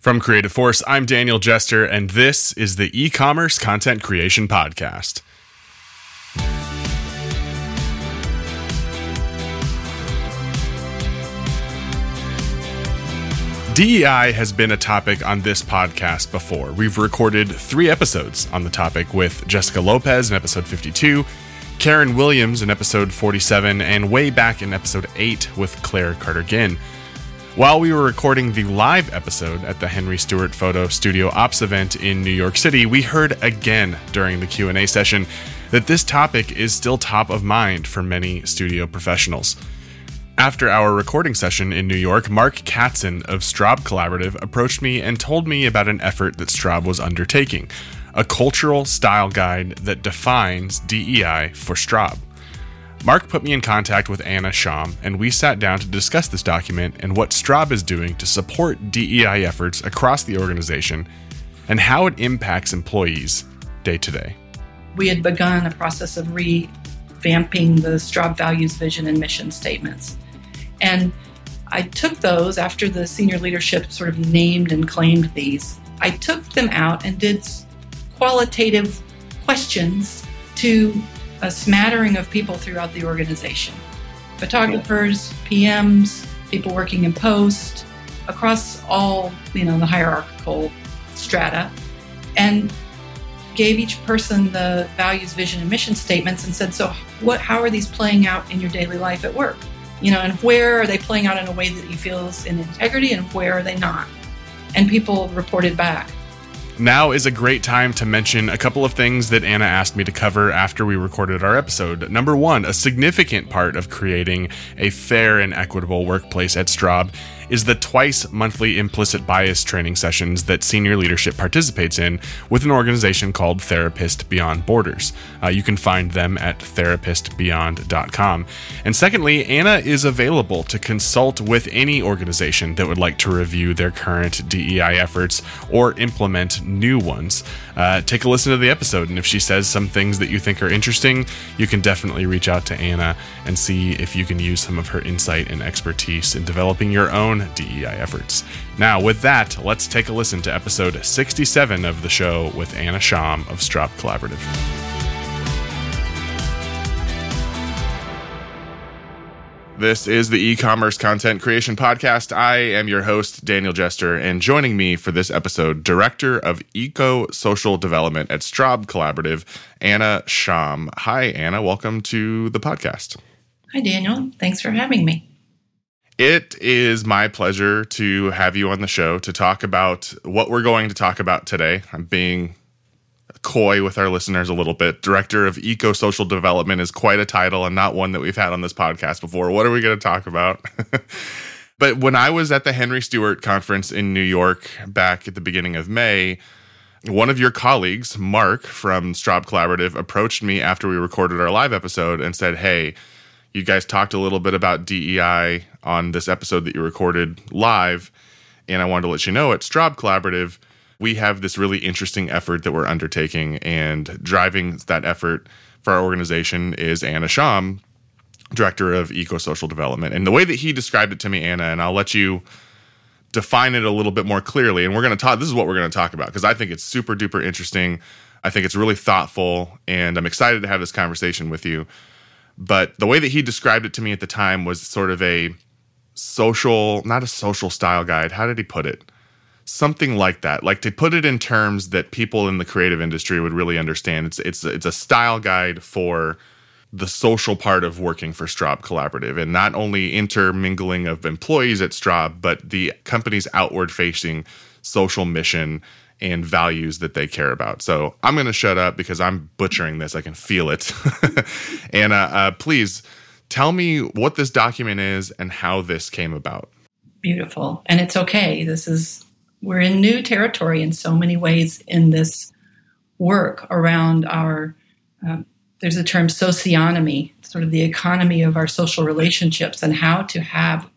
From Creative Force, I'm Daniel Jester, and this is the e commerce content creation podcast. DEI has been a topic on this podcast before. We've recorded three episodes on the topic with Jessica Lopez in episode 52, Karen Williams in episode 47, and way back in episode 8 with Clair Carter Ginn. While we were recording the live episode at the Henry Stewart Photo Studio Ops event in New York City, we heard again during the Q&A session that this topic is still top of mind for many studio professionals. After our recording session in New York, Marc Katzin of Straub Collaborative approached me and told me about an effort that Straub was undertaking, a cultural style guide that defines DEI for Straub. Marc put me in contact with Anna Schaum, and we sat down to discuss this document and what Straub is doing to support DEI efforts across the organization and how it impacts employees day to day. We had begun a process of revamping the Straub values, vision, and mission statements. And I took those after the senior leadership sort of named and claimed these. I took them out and did qualitative questions to a smattering of people throughout the organization photographers, PMs, people working in post, across all you know the hierarchical strata, and gave each person the values, vision, and mission statements, and said, "So, what? How are these playing out in your daily life at work? You know, and where are they playing out in a way that you feel is in integrity, and where are they not?" And people reported back now is a great time to mention a couple of things that Anna asked me to cover after we recorded our episode. Number one, a significant part of creating a fair and equitable workplace at Straub is the twice monthly implicit bias training sessions that senior leadership participates in with an organization called Therapist Beyond Borders. Uh, you can find them at therapistbeyond.com. And secondly, Anna is available to consult with any organization that would like to review their current DEI efforts or implement new ones. Uh, take a listen to the episode, and if she says some things that you think are interesting, you can definitely reach out to Anna and see if you can use some of her insight and expertise in developing your own DEI efforts. Now, with that, let's take a listen to episode 67 of the show with Anna Schaum of Straub Collaborative. This is the e commerce content creation podcast. I am your host, Daniel Jester, and joining me for this episode, Director of Eco Social Development at Straub Collaborative, Anna Schaum. Hi, Anna. Welcome to the podcast. Hi, Daniel. Thanks for having me. It is my pleasure to have you on the show to talk about what we're going to talk about today. I'm being coy with our listeners a little bit. Director of Eco Social Development is quite a title and not one that we've had on this podcast before. What are we going to talk about? but when I was at the Henry Stewart conference in New York back at the beginning of May, one of your colleagues, Marc from Straub Collaborative, approached me after we recorded our live episode and said, Hey, you guys talked a little bit about DEI on this episode that you recorded live. And I wanted to let you know at Straub Collaborative, we have this really interesting effort that we're undertaking, and driving that effort for our organization is Anna Schaum, director of eco social development. And the way that he described it to me, Anna, and I'll let you define it a little bit more clearly. And we're going to talk, this is what we're going to talk about because I think it's super duper interesting. I think it's really thoughtful, and I'm excited to have this conversation with you. But the way that he described it to me at the time was sort of a social, not a social style guide. How did he put it? something like that like to put it in terms that people in the creative industry would really understand it's it's it's a style guide for the social part of working for Straub Collaborative and not only intermingling of employees at Straub but the company's outward facing social mission and values that they care about. So I'm going to shut up because I'm butchering this. I can feel it. and uh, uh, please tell me what this document is and how this came about. Beautiful. And it's okay. This is we're in new territory in so many ways in this work around our um, there's a term socionomy sort of the economy of our social relationships and how to have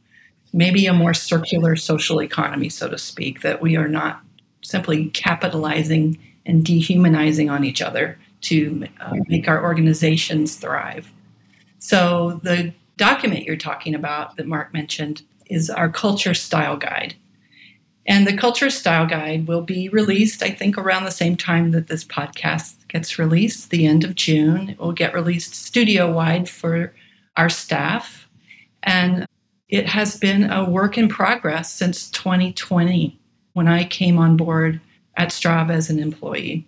maybe a more circular social economy so to speak that we are not simply capitalizing and dehumanizing on each other to uh, make our organizations thrive so the document you're talking about that Marc mentioned is our culture style guide And the Culture Style Guide will be released, I think, around the same time that this podcast gets released, the end of June. It will get released studio wide for our staff. And it has been a work in progress since 2020 when I came on board at Straub as an employee.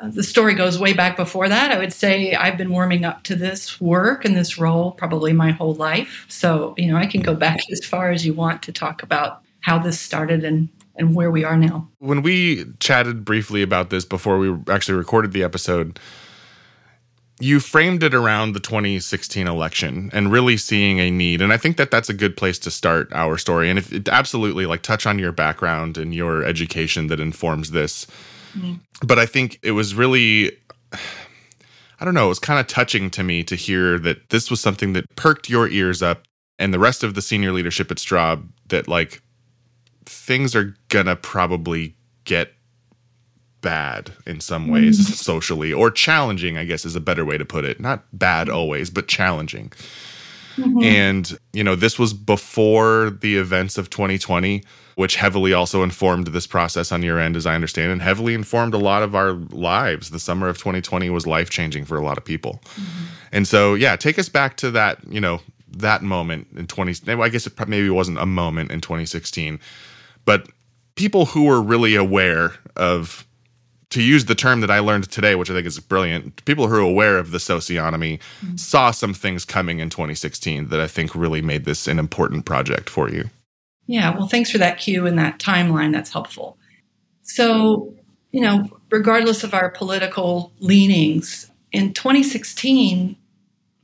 Uh, the story goes way back before that. I would say I've been warming up to this work and this role probably my whole life. So, you know, I can go back as far as you want to talk about how this started and and where we are now. When we chatted briefly about this before we actually recorded the episode, you framed it around the 2016 election and really seeing a need and i think that that's a good place to start our story and if it absolutely like touch on your background and your education that informs this mm-hmm. but i think it was really i don't know it was kind of touching to me to hear that this was something that perked your ears up and the rest of the senior leadership at straub that like things are gonna probably get bad in some ways mm-hmm. socially or challenging i guess is a better way to put it not bad always but challenging mm-hmm. and you know this was before the events of 2020 which heavily also informed this process on your end as i understand and heavily informed a lot of our lives the summer of 2020 was life changing for a lot of people mm-hmm. and so yeah take us back to that you know that moment in 20 i guess it maybe wasn't a moment in 2016 but people who were really aware of to use the term that I learned today, which I think is brilliant, people who are aware of the socionomy mm-hmm. saw some things coming in 2016 that I think really made this an important project for you. Yeah, well, thanks for that cue and that timeline. That's helpful. So, you know, regardless of our political leanings, in 2016,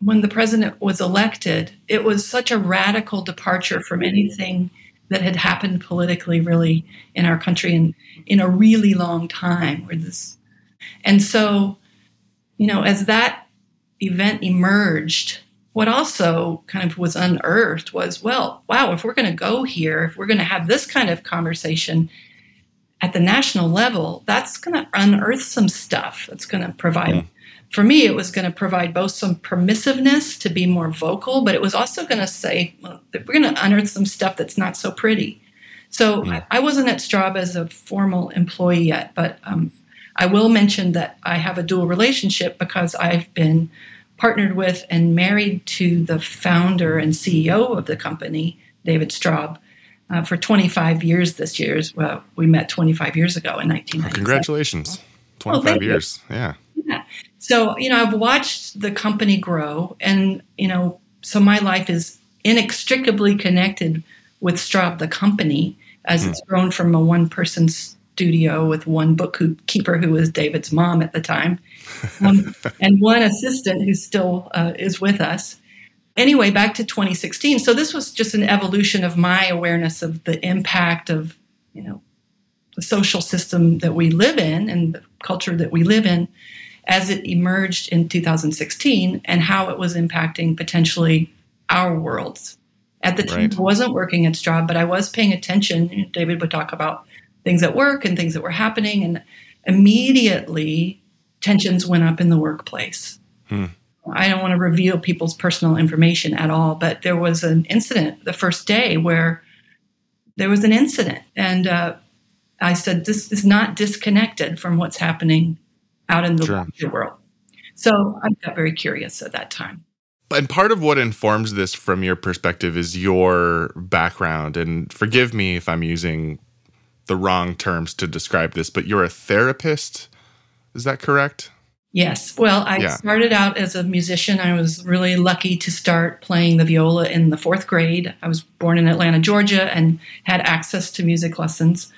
when the president was elected, it was such a radical departure from anything that had happened politically really in our country in, in a really long time where this and so you know as that event emerged what also kind of was unearthed was well wow if we're going to go here if we're going to have this kind of conversation at the national level that's going to unearth some stuff that's going to provide mm for me, it was going to provide both some permissiveness to be more vocal, but it was also going to say well, we're going to unearth some stuff that's not so pretty. So yeah. I, I, wasn't at Straub as a formal employee yet, but um, I will mention that I have a dual relationship because I've been partnered with and married to the founder and CEO of the company, David Straub. Uh, for 25 years this year. Well, we met 25 years ago in 1997. Congratulations. 25 oh, years. You. Yeah. So, you know, I've watched the company grow, and, you know, so my life is inextricably connected with Straub, the company, as mm. it's grown from a one person studio with one bookkeeper who was David's mom at the time, um, and one assistant who still uh, is with us. Anyway, back to 2016. So this was just an evolution of my awareness of the impact of, you know, the social system that we live in and the culture that we live in as it emerged in 2016 and how it was impacting potentially our worlds. At the time, right. I wasn't working its job, but I was paying attention. David would talk about things at work and things that were happening, and immediately tensions went up in the workplace. Hmm. I don't want to reveal people's personal information at all, but there was an incident the first day where there was an incident, and uh, I said, This is not disconnected from what's happening out in the sure. world. So I got very curious at that time. And part of what informs this from your perspective is your background. And forgive me if I'm using the wrong terms to describe this, but you're a therapist. Is that correct? Yes. Well, I yeah. started out as a musician. I was really lucky to start playing the viola in the fourth grade. I was born in Atlanta, Georgia, and had access to music lessons.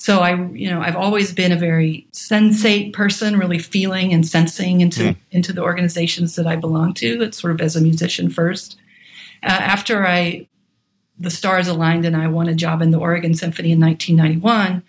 So I, you know, I've always been a very sensate person, really feeling and sensing into mm. into the organizations that I belong to. It's sort of as a musician first. Uh, after I, the stars aligned and I won a job in the Oregon Symphony in 1991.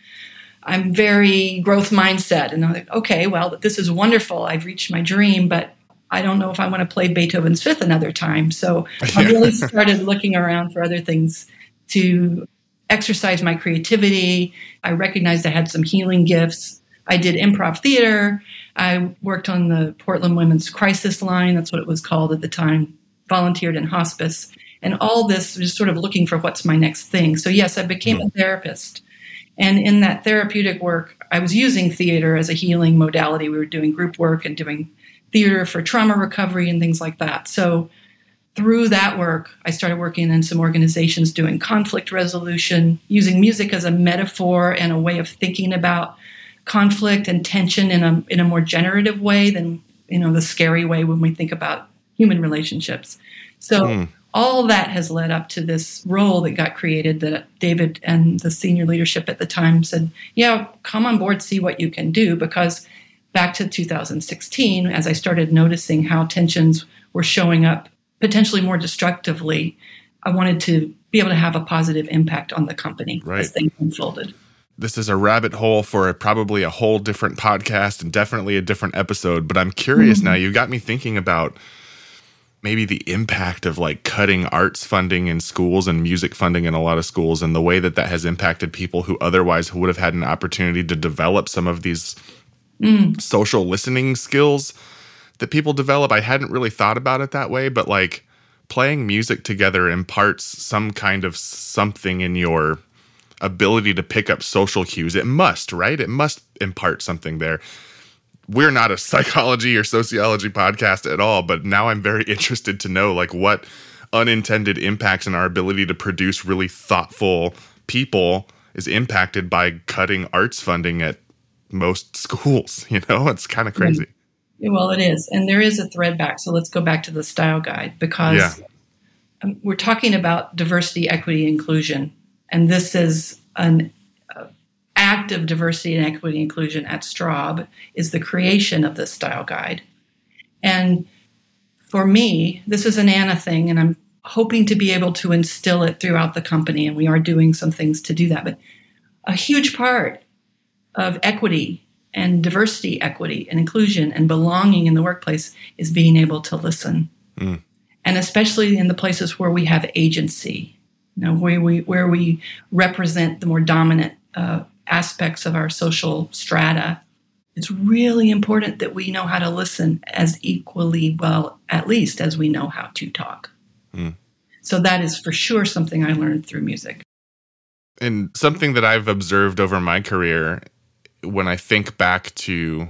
I'm very growth mindset, and I'm like, okay, well, this is wonderful. I've reached my dream, but I don't know if I want to play Beethoven's Fifth another time. So I really started looking around for other things to exercise my creativity. I recognized I had some healing gifts. I did improv theater. I worked on the Portland Women's Crisis Line. That's what it was called at the time. Volunteered in hospice. And all this just sort of looking for what's my next thing. So, yes, I became hmm. a therapist. And in that therapeutic work, I was using theater as a healing modality. We were doing group work and doing theater for trauma recovery and things like that. So through that work, I started working in some organizations doing conflict resolution, using music as a metaphor and a way of thinking about conflict and tension in a in a more generative way than you know the scary way when we think about human relationships. So mm. all that has led up to this role that got created that David and the senior leadership at the time said, "Yeah, come on board, see what you can do." Because back to 2016, as I started noticing how tensions were showing up potentially more destructively, I wanted to be able to have a positive impact on the company right. as things unfolded. This is a rabbit hole for a, probably a whole different podcast and definitely a different episode. But I'm curious mm-hmm. now. You got me thinking about maybe the impact of like cutting arts funding in schools and music funding in a lot of schools and the way that that has impacted people who otherwise would have had an opportunity to develop some of these mm. social listening skills that people develop. I hadn't really thought about it that way, but like playing music together imparts some kind of something in your ability to pick up social cues. It must, right? It must impart something there. We're not a psychology or sociology podcast at all, but now I'm very interested to know like what unintended impacts in our ability to produce really thoughtful people is impacted by cutting arts funding at most schools, you know? It's kind of mm-hmm. crazy. Well, it is. And there is a thread back. So let's go back to the style guide because yeah. Um, we're talking about diversity, equity, inclusion. And this is an uh, act of diversity and equity inclusion at Straub is the creation of this style guide. And for me, this is an Anna thing, and I'm hoping to be able to instill it throughout the company. And we are doing some things to do that. But a huge part of equity and diversity, equity, and inclusion and belonging in the workplace is being able to listen. Mm. And especially in the places where we have agency, you know, where we where we represent the more dominant uh, aspects of our social strata. It's really important that we know how to listen as equally well, at least as we know how to talk. Mm. So that is for sure something I learned through music. And something that I've observed over my career when I think back to,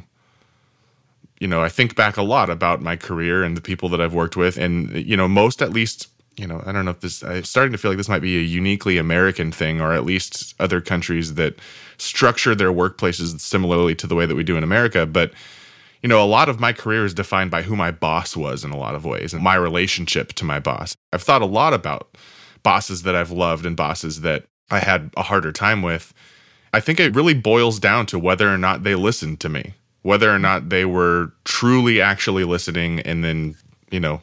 you know, I think back a lot about my career and the people that I've worked with, and you know, most at least, you know, I don't know if this. I'm starting to feel like this might be a uniquely American thing, or at least other countries that structure their workplaces similarly to the way that we do in America, but. You know, a lot of my career is defined by who my boss was in a lot of ways and my relationship to my boss. I've thought a lot about bosses that I've loved and bosses that I had a harder time with I think it really boils down to whether or not they listened to me, whether or not they were truly actually listening, and then, you know,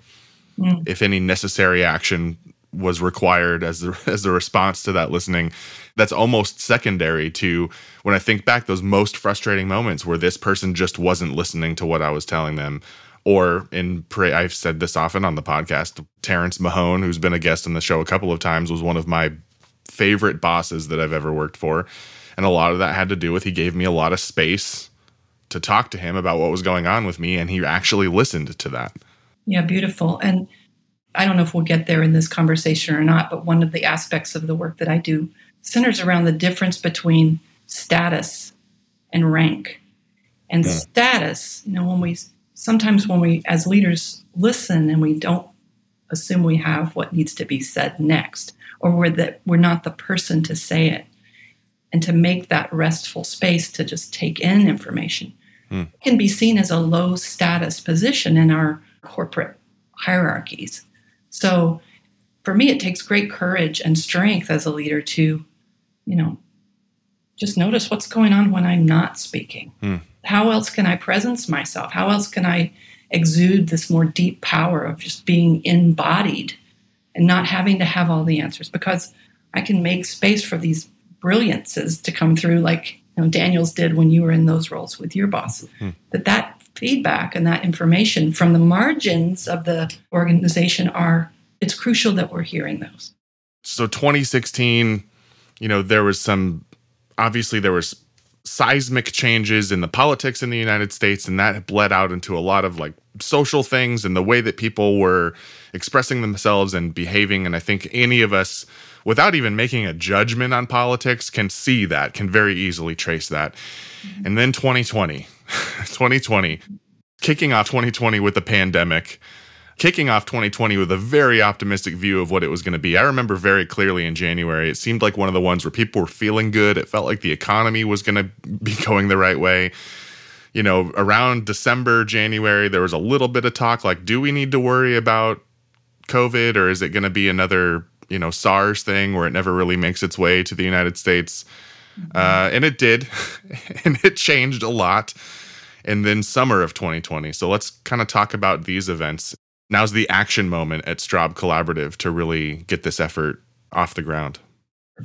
mm. if any necessary action was required as the, as a response to that listening. That's almost secondary to when I think back those most frustrating moments where this person just wasn't listening to what I was telling them. Or in I've said this often on the podcast. Terrence Mahone, who's been a guest on the show a couple of times, was one of my favorite bosses that I've ever worked for. And a lot of that had to do with he gave me a lot of space to talk to him about what was going on with me. And he actually listened to that. Yeah, beautiful. And I don't know if we'll get there in this conversation or not, but one of the aspects of the work that I do centers around the difference between status and rank. And yeah. status, you know, when we sometimes when we as leaders listen and we don't assume we have what needs to be said next, or we're that we're not the person to say it, and to make that restful space to just take in information hmm. can be seen as a low status position in our corporate hierarchies. So for me, it takes great courage and strength as a leader to, you know, just notice what's going on when I'm not speaking. Hmm. How else can I presence myself? How else can I exude this more deep power of just being embodied and not having to have all the answers? Because I can make space for these brilliances to come through like you know, Daniels did when you were in those roles with your boss. Mm-hmm. That that feedback and that information from the margins of the organization are it's crucial that we're hearing those. So 2016, you know, there was some obviously there was seismic changes in the politics in the United States and that bled out into a lot of like social things and the way that people were expressing themselves and behaving. And I think any of us without even making a judgment on politics, can see that, can very easily trace that. Mm-hmm. And then 2020, 2020, kicking off 2020 with the pandemic, kicking off 2020 with a very optimistic view of what it was going to be. I remember very clearly in January, it seemed like one of the ones where people were feeling good. It felt like the economy was going to be going the right way. You know, around December, January, there was a little bit of talk like, do we need to worry about COVID or is it going to be another, you know, SARS thing where it never really makes its way to the United States? Mm-hmm. Uh, and it did. and it changed a lot. And then summer of 2020. So let's kind of talk about these events now's the action moment at Straub Collaborative to really get this effort off the ground?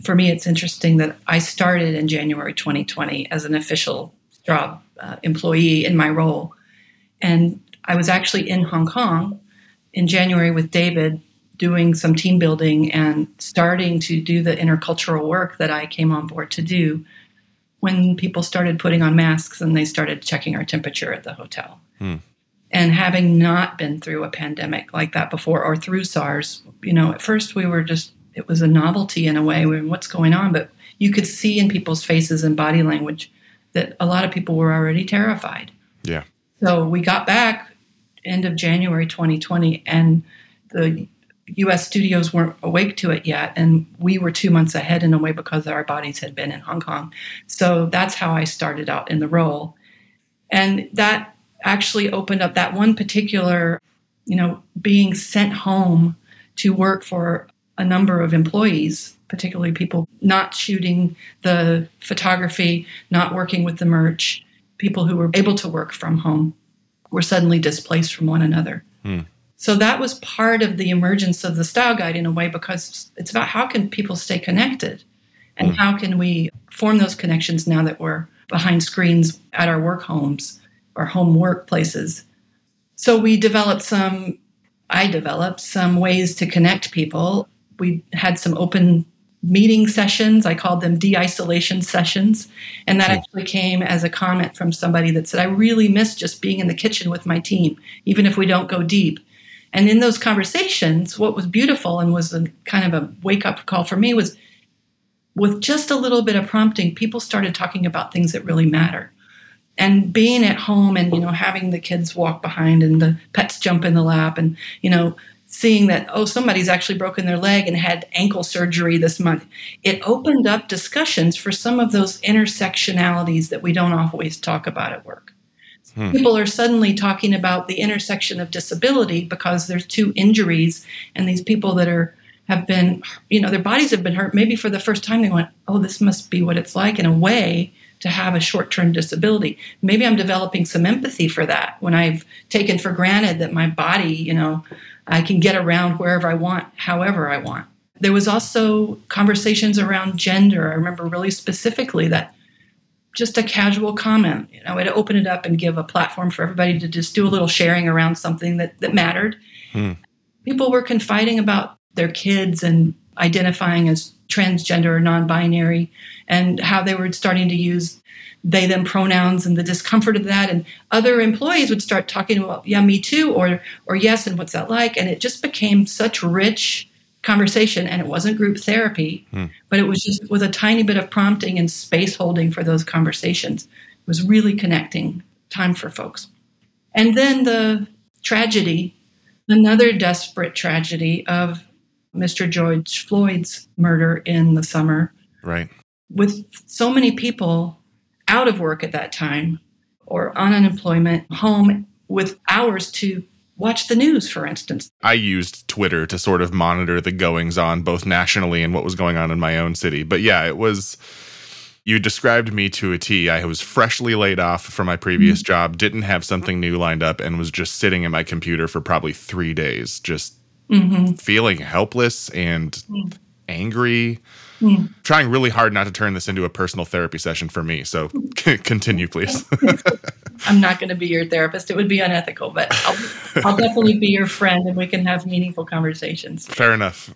For me, it's interesting that I started in January 2020 as an official Straub uh, employee in my role. And I was actually in Hong Kong in January with David doing some team building and starting to do the intercultural work that I came on board to do when people started putting on masks and they started checking our temperature at the hotel. Hmm. And having not been through a pandemic like that before or through SARS, you know, at first we were just, it was a novelty in a way, what's going on? But you could see in people's faces and body language that a lot of people were already terrified. Yeah. So we got back end of January 2020, and the US studios weren't awake to it yet. And we were two months ahead in a way because our bodies had been in Hong Kong. So that's how I started out in the role. And that actually opened up that one particular, you know, being sent home to work for a number of employees, particularly people not shooting the photography, not working with the merch, people who were able to work from home were suddenly displaced from one another. Hmm. So that was part of the emergence of the style guide in a way because it's about how can people stay connected and hmm. how can we form those connections now that we're behind screens at our work homes or home workplaces. So we developed some, I developed some ways to connect people. We had some open meeting sessions. I called them de isolation sessions. And that hmm. actually came as a comment from somebody that said, I really miss just being in the kitchen with my team, even if we don't go deep. And in those conversations, what was beautiful and was a kind of a wake up call for me was with just a little bit of prompting, people started talking about things that really matter and being at home and you know having the kids walk behind and the pets jump in the lap and you know seeing that oh somebody's actually broken their leg and had ankle surgery this month it opened up discussions for some of those intersectionalities that we don't always talk about at work. Hmm. people are suddenly talking about the intersection of disability because there's two injuries and these people that are have been you know their bodies have been hurt maybe for the first time. They went oh this must be what it's like in a way to have a short term disability. Maybe I'm developing some empathy for that when I've taken for granted that my body, you know, I can get around wherever I want, however I want. There was also conversations around gender. I remember really specifically that just a casual comment, you know, I'd open it up and give a platform for everybody to just do a little sharing around something that, that mattered. Hmm. People were confiding about their kids and identifying as transgender or non binary and how they were starting to use they them pronouns and the discomfort of that. And other employees would start talking about yeah me too or or yes and what's that like? And it just became such rich conversation and it wasn't group therapy hmm. but it was just with a tiny bit of prompting and space holding for those conversations. It was really connecting time for folks. And then the tragedy another desperate tragedy of mr george floyd's murder in the summer right with so many people out of work at that time or on unemployment, home with hours to watch the news, for instance. I used Twitter to sort of monitor the goings on, both nationally and what was going on in my own city. But yeah, it was. You described me to a T. I was freshly laid off from my previous mm-hmm. job, didn't have something new lined up, and was just sitting at my computer for probably three days, just mm-hmm. feeling helpless and mm-hmm. angry mm. trying really hard not to turn this into a personal therapy session for me. So continue, please. I'm not going to be your therapist. It would be unethical, but I'll, I'll definitely be your friend and we can have meaningful conversations. Fair enough.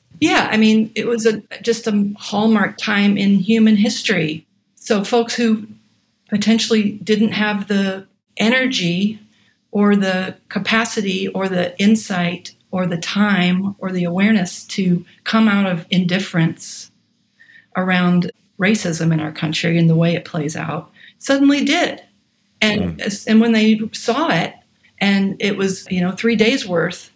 yeah, I mean, it was a, just a hallmark time in human history. So, folks who potentially didn't have the energy or the capacity or the insight or the time or the awareness to come out of indifference around racism in our country and the way it plays out suddenly did. And, mm. and when they saw it and it was, you know, three days worth,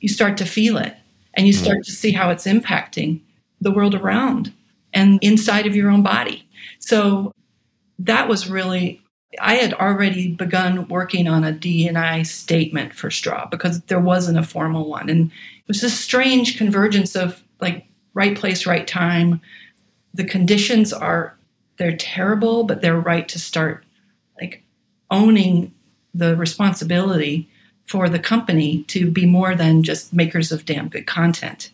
you start to feel it and you start mm. to see how it's impacting the world around and inside of your own body. So that was really I had already begun working on a DNI statement for Straub because there wasn't a formal one. And it was this strange convergence of like right place, right time. The conditions are they're terrible, but they're right to start like owning the responsibility for the company to be more than just makers of damn good content.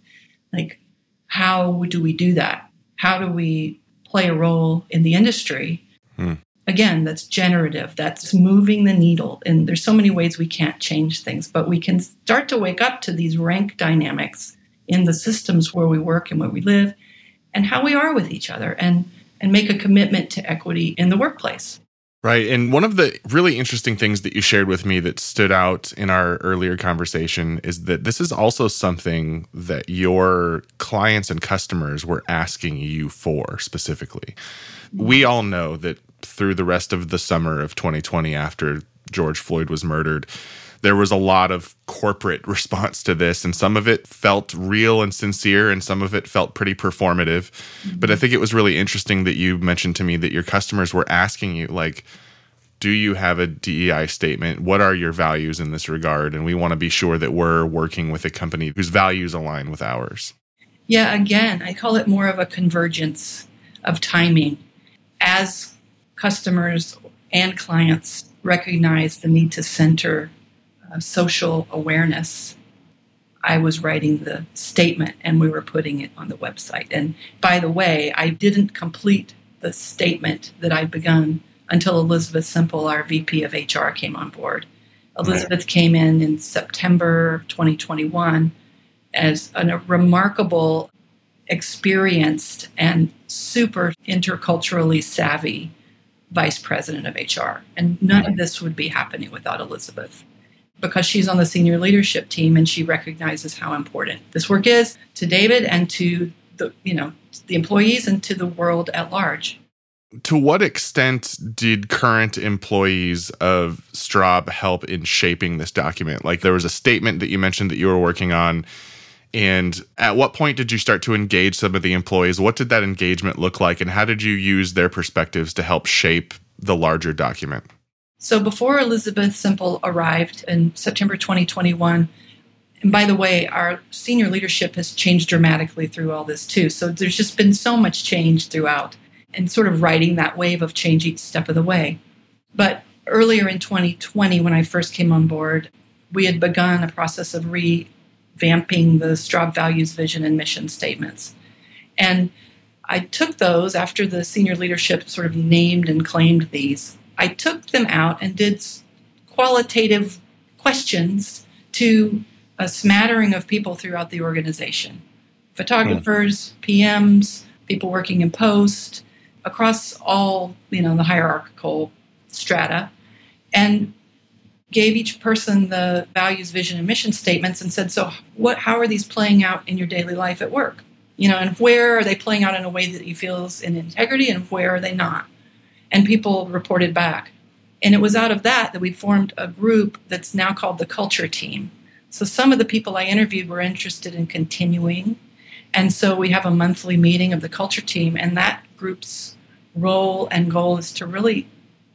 Like, how do we do that? How do we play a role in the industry? Again that's generative that's moving the needle and there's so many ways we can't change things but we can start to wake up to these rank dynamics in the systems where we work and where we live and how we are with each other and and make a commitment to equity in the workplace Right. And one of the really interesting things that you shared with me that stood out in our earlier conversation is that this is also something that your clients and customers were asking you for specifically. We all know that through the rest of the summer of 2020 after George Floyd was murdered, there was a lot of corporate response to this, and some of it felt real and sincere, and some of it felt pretty performative. Mm-hmm. But I think it was really interesting that you mentioned to me that your customers were asking you, like, do you have a DEI statement? What are your values in this regard? And we want to be sure that we're working with a company whose values align with ours. Yeah, again, I call it more of a convergence of timing. As customers and clients recognize the need to center uh, social awareness, I was writing the statement and we were putting it on the website. And by the way, I didn't complete the statement that I'd begun until Elizabeth Simple, our VP of HR, came on board. Elizabeth came in in September 2021 as a remarkable, experienced, and super interculturally savvy vice president of HR. And none of this would be happening without Elizabeth because she's on the senior leadership team and she recognizes how important this work is to David and to the you know the employees and to the world at large. To what extent did current employees of Straub help in shaping this document? Like there was a statement that you mentioned that you were working on and at what point did you start to engage some of the employees? What did that engagement look like? And how did you use their perspectives to help shape the larger document? So before Elizabeth Simple arrived in September 2021, and by the way, our senior leadership has changed dramatically through all this too. So there's just been so much change throughout and sort of riding that wave of change each step of the way. But earlier in 2020, when I first came on board, we had begun a process of re vamping the Straub values, vision, and mission statements. And I took those after the senior leadership sort of named and claimed these. I took them out and did qualitative questions to a smattering of people throughout the organization photographers, hmm. PMs, people working in post, across all you know the hierarchical strata. And gave each person the values, vision, and mission statements and said, so what, how are these playing out in your daily life at work? You know, and where are they playing out in a way that you feel is in integrity and where are they not? And people reported back. And it was out of that that we formed a group that's now called the Culture Team. So some of the people I interviewed were interested in continuing. And so we have a monthly meeting of the Culture Team, and that group's role and goal is to really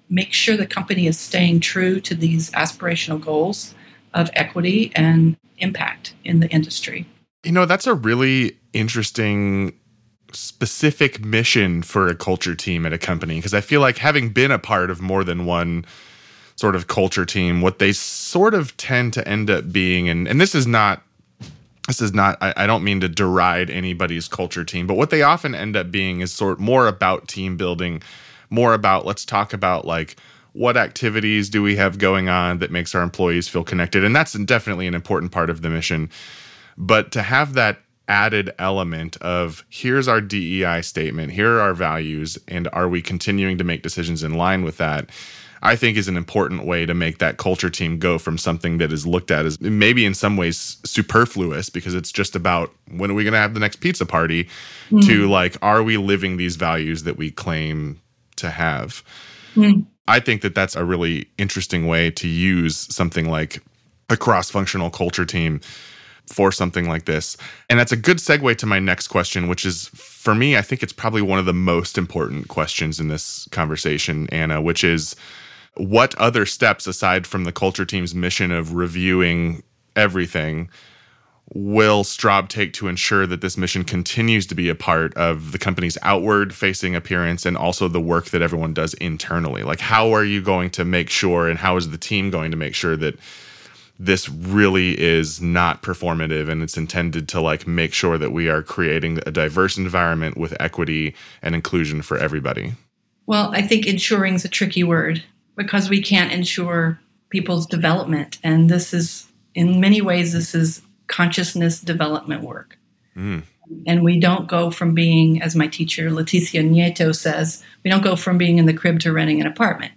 make sure the company is staying true to these aspirational goals of equity and impact in the industry. You know, that's a really interesting specific mission for a culture team at a company because I feel like having been a part of more than one sort of culture team, what they sort of tend to end up being, and, and this is not this is not I, I, don't mean to deride anybody's culture team, but what they often end up being is sort more about team building more about let's talk about like what activities do we have going on that makes our employees feel connected and that's definitely an important part of the mission but to have that added element of here's our DEI statement here are our values and are we continuing to make decisions in line with that I think is an important way to make that culture team go from something that is looked at as maybe in some ways superfluous because it's just about when are we going to have the next pizza party mm. to like, are we living these values that we claim to have? Mm. I think that that's a really interesting way to use something like a cross functional culture team for something like this. And that's a good segue to my next question, which is for me, I think it's probably one of the most important questions in this conversation, Anna, which is what other steps aside from the culture team's mission of reviewing everything will Straub take to ensure that this mission continues to be a part of the company's outward facing appearance and also the work that everyone does internally? Like, how are you going to make sure, and how is the team going to make sure that this really is not performative and it's intended to like make sure that we are creating a diverse environment with equity and inclusion for everybody? Well, I think ensuring is a tricky word because we can't ensure people's development. And this is, in many ways, this is consciousness development work. Mm. And we don't go from being, as my teacher Leticia Nieto says, we don't go from being in the crib to renting an apartment.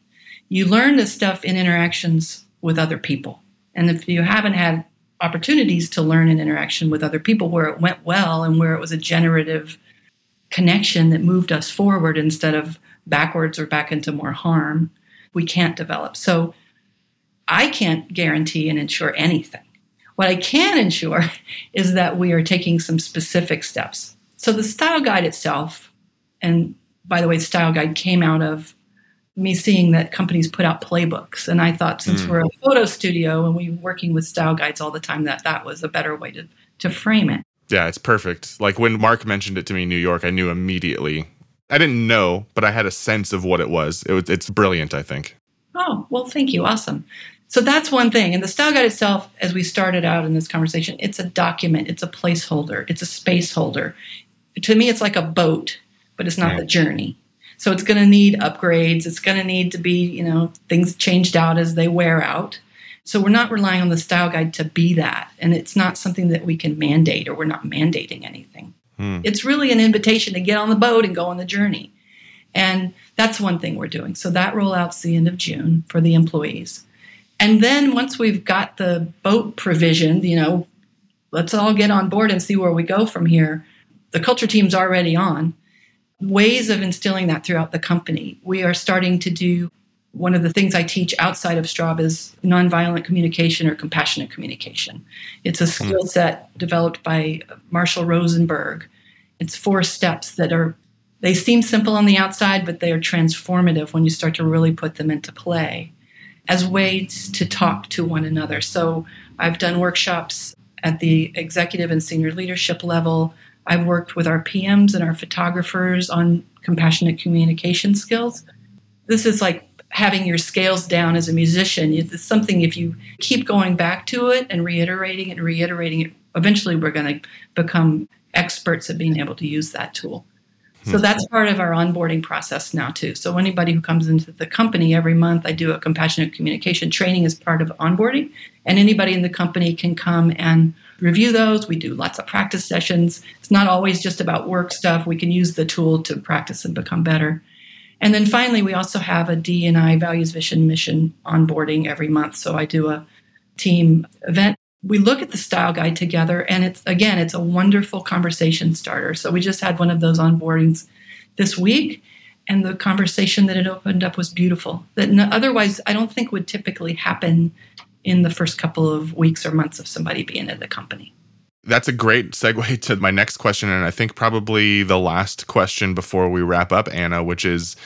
You learn this stuff in interactions with other people. And if you haven't had opportunities to learn in interaction with other people where it went well and where it was a generative connection that moved us forward instead of backwards or back into more harm, we can't develop. So I can't guarantee and ensure anything. What I can ensure is that we are taking some specific steps. So the style guide itself, and by the way, the style guide came out of me seeing that companies put out playbooks. And I thought since mm. we're a photo studio and we're working with style guides all the time, that that was a better way to, to frame it. Yeah, it's perfect. Like when Marc mentioned it to me in New York, I knew immediately. I didn't know, but I had a sense of what it was. It was it's brilliant, I think. Oh, well, thank you. Awesome. So that's one thing. And the style guide itself, as we started out in this conversation, it's a document, it's a placeholder, it's a space holder. To me, it's like a boat, but it's not yeah. the journey. So it's going to need upgrades. It's going to need to be, you know, things changed out as they wear out. So we're not relying on the style guide to be that. And it's not something that we can mandate or we're not mandating anything. Hmm. It's really an invitation to get on the boat and go on the journey. And that's one thing we're doing. So that rollout's the end of June for the employees. And then once we've got the boat provisioned, you know, let's all get on board and see where we go from here. The culture team's already on. Ways of instilling that throughout the company. We are starting to do one of the things I teach outside of Straub is nonviolent communication or compassionate communication. It's a hmm. skill set developed by Marshall Rosenberg. It's four steps that are, they seem simple on the outside, but they are transformative when you start to really put them into play as ways to talk to one another. So I've done workshops at the executive and senior leadership level. I've worked with our PMs and our photographers on compassionate communication skills. This is like having your scales down as a musician. It's something if you keep going back to it and reiterating it and reiterating it, eventually we're going to become experts at being able to use that tool. So hmm. that's part of our onboarding process now too. So anybody who comes into the company every month, I do a compassionate communication training as part of onboarding, and anybody in the company can come and review those. We do lots of practice sessions. It's not always just about work stuff. We can use the tool to practice and become better. And then finally, we also have a D&I values, vision, mission onboarding every month. So I do a team event we look at the style guide together and it's again it's a wonderful conversation starter. So we just had one of those onboardings this week and the conversation that it opened up was beautiful that no, otherwise i don't think would typically happen in the first couple of weeks or months of somebody being at the company. That's a great segue to my next question and i think probably the last question before we wrap up anna which is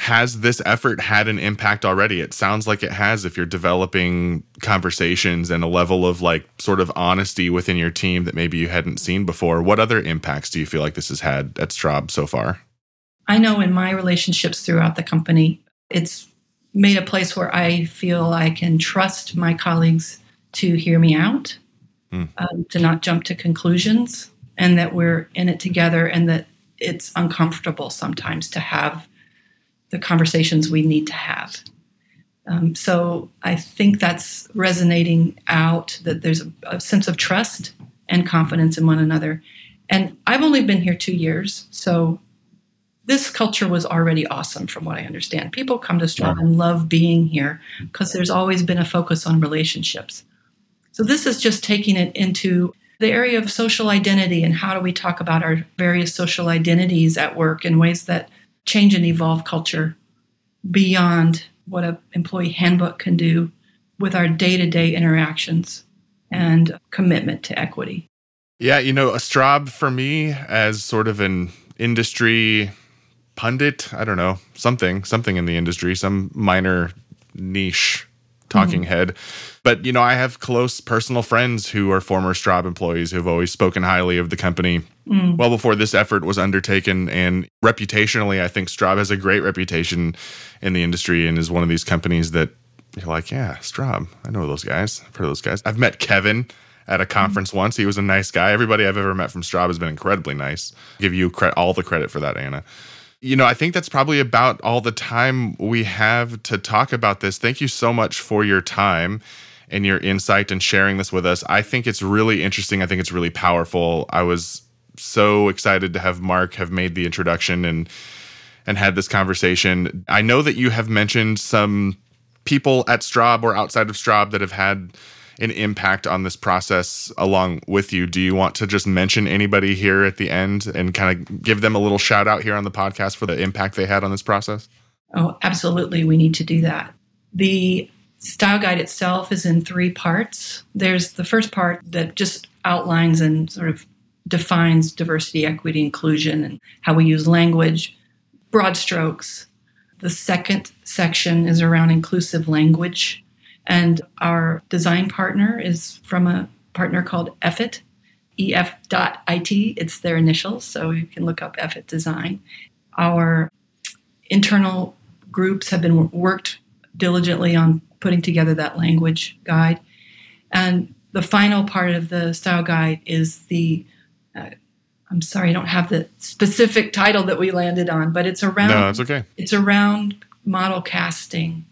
has this effort had an impact already? It sounds like it has if you're developing conversations and a level of like sort of honesty within your team that maybe you hadn't seen before. What other impacts do you feel like this has had at Straub so far? I know in my relationships throughout the company, it's made a place where I feel I can trust my colleagues to hear me out, hmm. um, to not jump to conclusions, and that we're in it together and that it's uncomfortable sometimes to have the conversations we need to have. Um, so I think that's resonating out that there's a, a, sense of trust and confidence in one another. And I've only been here two years, so this culture was already awesome from what I understand. People come to Straub and love being here because there's always been a focus on relationships. So this is just taking it into the area of social identity and how do we talk about our various social identities at work in ways that change and evolve culture beyond what an employee handbook can do with our day-to-day interactions and commitment to equity. Yeah, you know, a Straub for me as sort of an industry pundit, I don't know, something, something in the industry, some minor niche talking mm-hmm. head. But, you know, I have close personal friends who are former Straub employees who've always spoken highly of the company mm. well before this effort was undertaken. And reputationally, I think Straub has a great reputation in the industry and is one of these companies that you're like, yeah, Straub, I know those guys. I've heard of those guys. I've met Kevin at a conference mm. once. He was a nice guy. Everybody I've ever met from Straub has been incredibly nice. I'll give you cre- all the credit for that, Anna. You know, I think that's probably about all the time we have to talk about this. Thank you so much for your time and your insight and sharing this with us. I think it's really interesting. I think it's really powerful. I was so excited to have Marc have made the introduction and and had this conversation. I know that you have mentioned some people at Straub or outside of Straub that have had an impact on this process along with you. Do you want to just mention anybody here at the end and kind of give them a little shout out here on the podcast for the impact they had on this process? Oh, absolutely. We need to do that. The style guide itself is in three parts. There's the first part that just outlines and sort of defines diversity, equity, inclusion, and how we use language, broad strokes. The second section is around inclusive language and our design partner is from a partner called EFIT, ef.it. It's their initials, so you can look up EFIT Design. Our internal groups have been worked diligently on putting together that language guide. And the final part of the style guide is the uh, I'm sorry, I don't have the specific title that we landed on, but it's around. No, it's okay. It's around model casting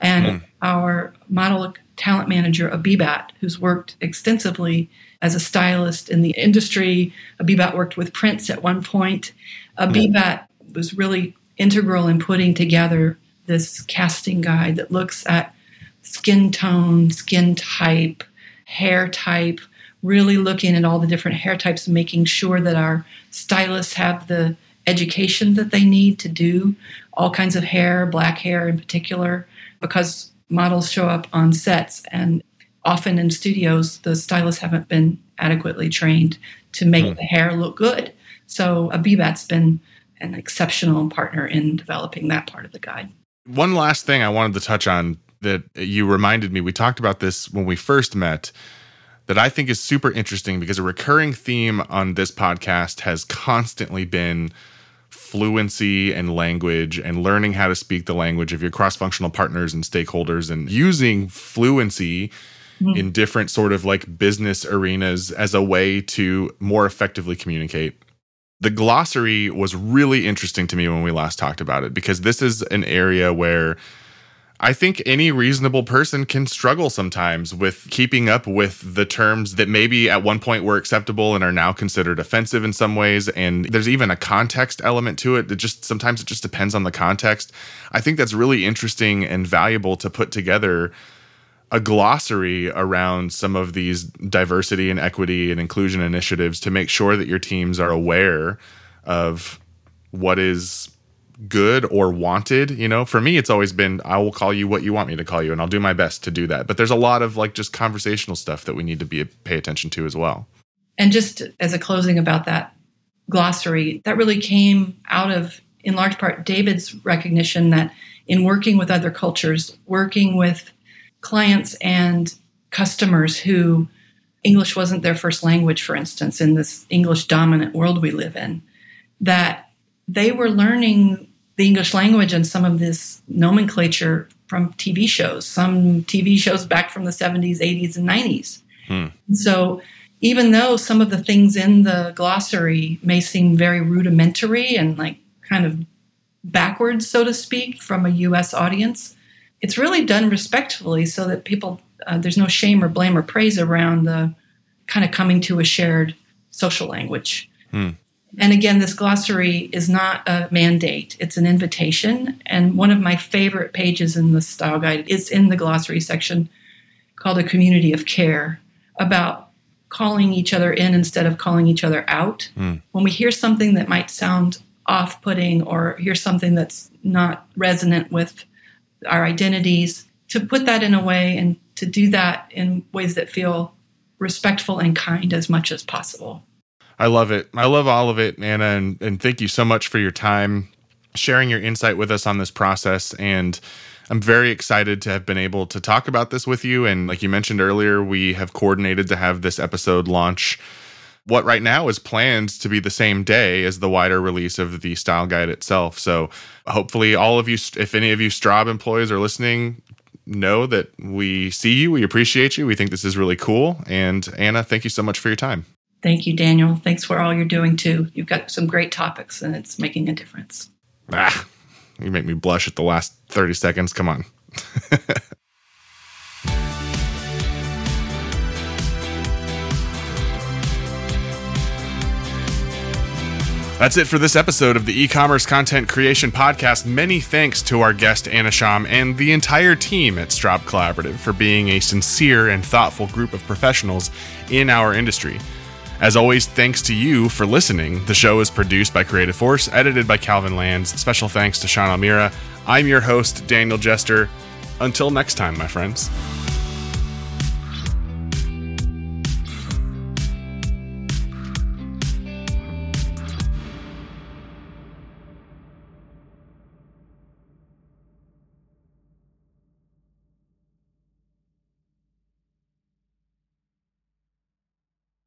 and mm. our model talent manager, Abibat, who's worked extensively as a stylist in the industry. Abibat worked with Prince at one point. Abibat mm. was really integral in putting together this casting guide that looks at skin tone, skin type, hair type, really looking at all the different hair types and making sure that our stylists have the education that they need to do all kinds of hair, black hair in particular, because models show up on sets and often in studios the stylists haven't been adequately trained to make mm. the hair look good. So a Abibat's been an exceptional partner in developing that part of the guide. One last thing I wanted to touch on that you reminded me, we talked about this when we first met, that I think is super interesting because a recurring theme on this podcast has constantly been fluency and language and learning how to speak the language of your cross-functional partners and stakeholders and using fluency mm-hmm. in different sort of like business arenas as a way to more effectively communicate. The glossary was really interesting to me when we last talked about it because this is an area where I think any reasonable person can struggle sometimes with keeping up with the terms that maybe at one point were acceptable and are now considered offensive in some ways. And there's even a context element to it that just sometimes it just depends on the context. I think that's really interesting and valuable to put together a glossary around some of these diversity and equity and inclusion initiatives to make sure that your teams are aware of what is good or wanted you know? For me it's always been i will call you what you want me to call you and i'll do my best to do that. But there's a lot of like just conversational stuff that we need to be pay attention to as well. And just as a closing about that glossary that really came out of in large part david's recognition that in working with other cultures working with clients and customers who english wasn't their first language for instance in this english dominant world we live in that they were learning the English language and some of this nomenclature from TV shows, some TV shows back from the 70s, 80s, and 90s. Hmm. So even though some of the things in the glossary may seem very rudimentary and like kind of backwards, so to speak, from a US audience, it's really done respectfully so that people, uh, there's no shame or blame or praise around the kind of coming to a shared social language. Hmm And again, this glossary is not a mandate, it's an invitation. And one of my favorite pages in the style guide is in the glossary section called A Community of Care about calling each other in instead of calling each other out. Mm. When we hear something that might sound off putting or hear something that's not resonant with our identities, to put that in a way and to do that in ways that feel respectful and kind as much as possible. I love it. I love all of it, Anna, and, and thank you so much for your time sharing your insight with us on this process. And I'm very excited to have been able to talk about this with you. And like you mentioned earlier, we have coordinated to have this episode launch what right now is planned to be the same day as the wider release of the style guide itself. So hopefully, all of you, if any of you Straub employees are listening, know that we see you, we appreciate you, we think this is really cool. And Anna, thank you so much for your time. Thank you, Daniel. Thanks for all you're doing too. You've got some great topics and it's making a difference. Ah, you make me blush at the last 30 seconds. Come on. That's it for this episode of the e-commerce content creation podcast. Many thanks to our guest Anna Schaum and the entire team at Straub Collaborative for being a sincere and thoughtful group of professionals in our industry. As always, thanks to you for listening. The show is produced by Creative Force, edited by Calvin Lands. Special thanks to Sean Almira. I'm your host, Daniel Jester. Until next time, my friends.